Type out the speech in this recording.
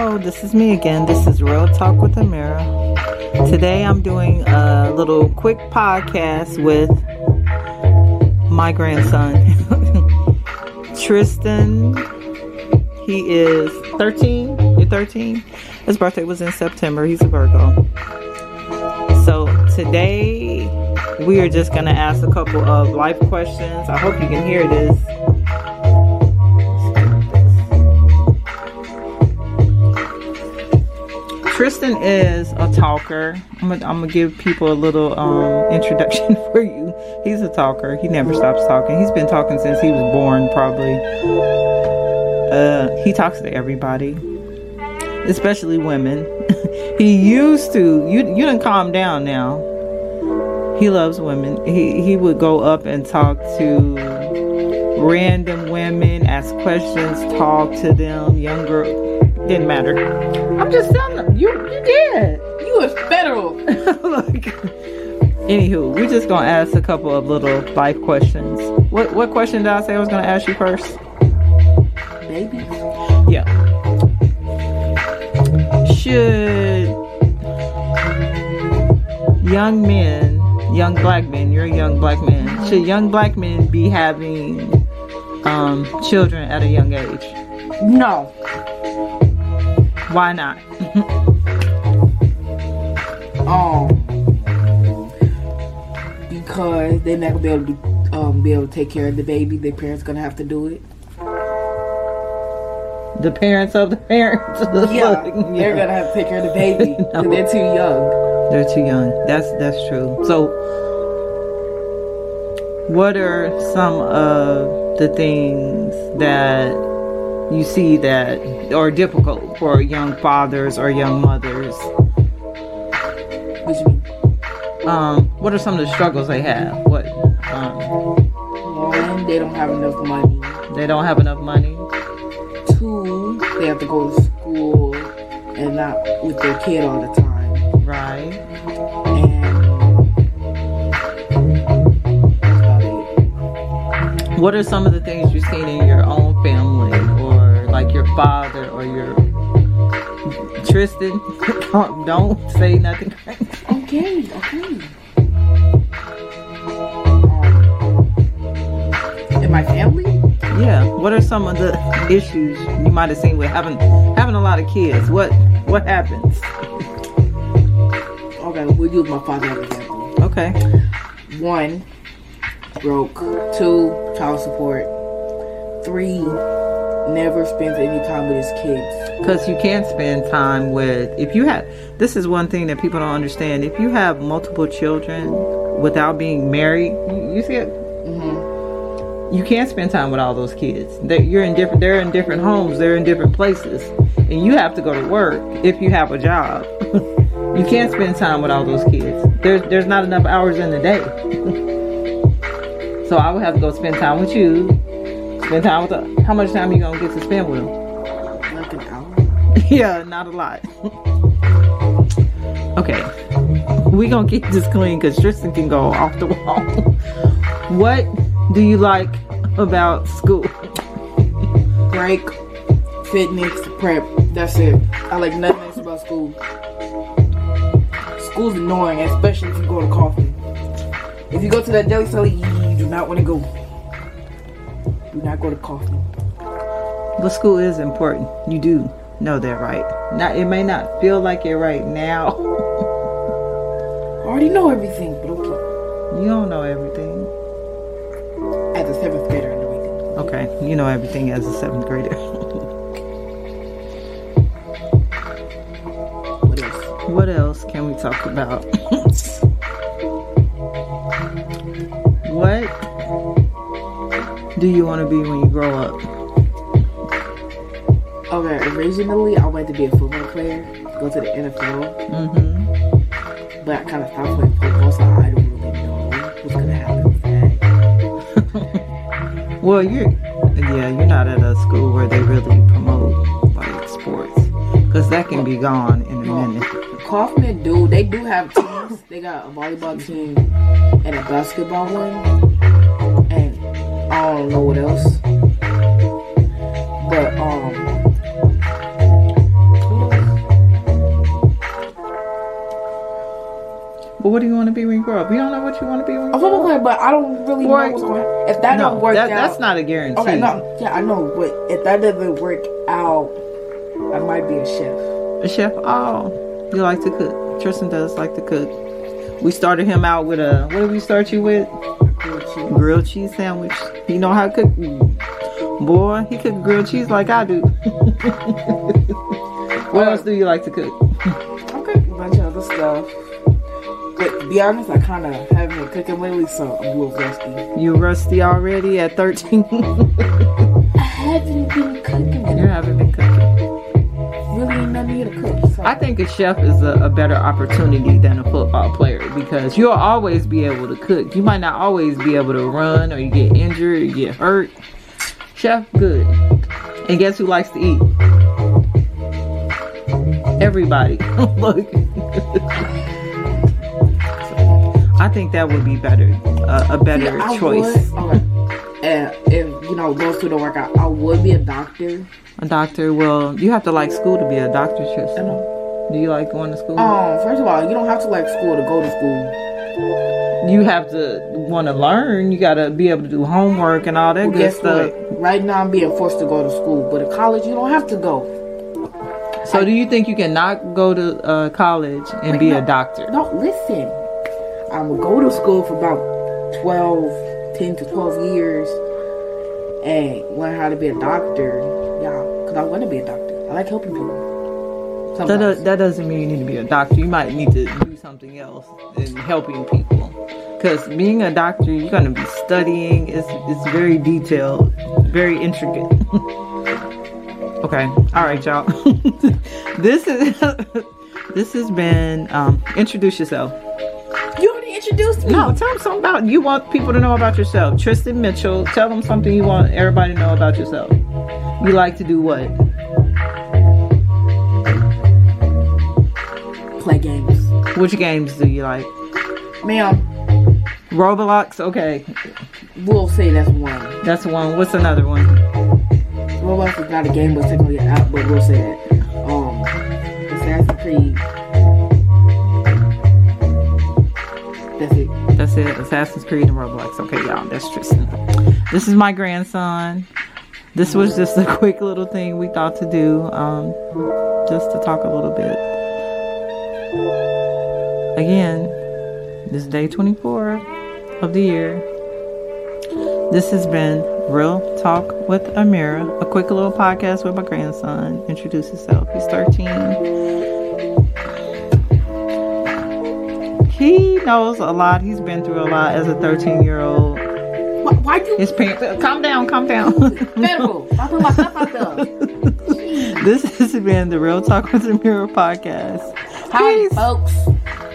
Hello. This is me again. This is Real Talk with Amira. Today I'm doing a little quick podcast with my grandson, Triston. He is 13. You're 13? His birthday was in September. He's a Virgo. So today we are just going to ask a couple of life questions. I hope you can hear this. Triston is a talker. I'm gonna, give people a little um, introduction for you. He's a talker. He never stops talking. He's been talking since he was born, probably. Uh, he talks to everybody, especially women. he used to. You you didn't calm down now. He loves women. He he would go up and talk to random women, ask questions, talk to them, younger didn't matter. I'm just telling them. You you did. You was federal. Look. Anywho, we're just gonna ask a couple of little life questions. What what question did I say I was gonna ask you first? Baby. Yeah. Should young men, young black men, you're a young black man, should young black men be having um, children at a young age? No. Why not? um, because they're not gonna be able to be, um, be able to take care of the baby. Their parents gonna have to do it. The parents of the parents. yeah, they're gonna have to take care of the baby. no. They're too young. They're too young. That's that's true. So, what are some of the things that you see that are difficult for young fathers or young mothers? What you mean? Um, what are some of the struggles they have? What? Um, One, they don't have enough money. They don't have enough money. Two, they have to go to school and not with their kid all the time. Right. And what are some of the things you've seen in your own family or like your father or your Triston? don't say nothing. okay, okay. Uh, in my family? Yeah. What are some of the issues you might have seen with having having a lot of kids? What what happens? Okay, we'll use my father as an example. Okay. One, broke. Two, child support. Three, never spends any time with his kids. Because you can't spend time with if you have. This is one thing that people don't understand. If you have multiple children without being married, you, you see it. Mm-hmm. You can't spend time with all those kids. They're, you're in different. They're in different homes. They're in different places, and you have to go to work if you have a job. you can't spend time with all those kids. There's there's not enough hours in the day. so I would have to go spend time with you. Time with the, how much time are you gonna get to spend with him? Like an hour. yeah, not a lot. okay, we gonna keep this clean because Triston can go off the wall. what do you like about school? Break, fitness, prep. That's it. I like nothing else about school. School's annoying, especially if you go to coffee. If you go to that deli you do not want to go. Do not go to coffee. But school is important. You do know that, right? Not it may not feel like it right now. I already know everything, but okay. You don't know everything. As a seventh grader, I know everything. Okay, you know everything as a seventh grader. What else? what else can we talk about? what do you want to be when you grow up? Okay, originally I wanted to be a football player, go to the NFL, Mm-hmm. but I kind of stopped playing football, so I don't really know what's gonna happen with that. Well, you're yeah, you're not at a school where they really promote like sports because that can be gone in a No. minute. Kaufman dude, they do have teams. They got a volleyball team and a basketball one, I don't know what else. But um But what do you want to be when you grow up? You don't know what you want to be when you grow up. But I don't really or, know what's going on. If that no, don't work that, out, that's not a guarantee. Okay, no, yeah, I know, but if that doesn't work out, I might be a chef. A chef? Oh, you like to cook. Triston does like to cook. We started him out with a. What did we start you with? Grilled cheese. Sandwich. He know how to cook. Boy, he cook grilled cheese like I do. what else do you like to cook? I'm cooking a bunch of other stuff. But to be honest, I kind of haven't been cooking lately, so I'm a little rusty. You rusty already at 13? I haven't been cooking. you haven't been cooking. I think a chef is a, a better opportunity than a football player because you'll always be able to cook. You might not always be able to run or you get injured you get hurt. Chef, good. And guess who likes to eat? Everybody. Look. I think that would be better. Uh, a better Yeah, choice. Would. And if you know those two don't work out, I would be a doctor. A doctor will. You have to like school to be a doctor, Triston. Do you like going to school? Um, first of all, you don't have to like school to go to school. you have to want to learn. You got to be able to do homework and all that Well, good stuff. what? Right now, I'm being forced to go to school, but at college, you don't have to go. So, do you think you can not go to uh, college and be a no. doctor? No, listen. I'm gonna go to school for about 12, 10 to 12 years and learn how to be a doctor. Yeah, because I want to be a doctor. I like helping people. That, does, that doesn't mean you need to be a doctor. You might need to do something else in helping people. Because being a doctor, you're going to be studying. It's, it's very detailed, very intricate. okay. All right, y'all. this is this has been um, introduce yourself. you already introduced me. No, tell them something about you want people to know about yourself. Triston Mitchell, tell them something you want everybody to know about yourself. You like to do what? Play games. Which games do you like? Ma'am, Roblox? Okay, we'll say that's one. that's one. What's another one? Roblox is not a game, but technically an app, but we'll say that. Um, Assassin's Creed. That's it. That's it. Assassin's Creed and Roblox. Okay, y'all. That's Triston. This is my grandson. This was just a quick little thing we thought to do, um, just to talk a little bit. Again, this is day 24 of the year. This has been Real Talk with Amira, a quick little podcast with my grandson. Introduce himself. He's 13. He knows a lot. He's been through a lot as a 13 year old. Why, why you His parents, calm down, calm down. medical? I put my stuff out there. this has been the Real Talk with Amira podcast. Hi, folks.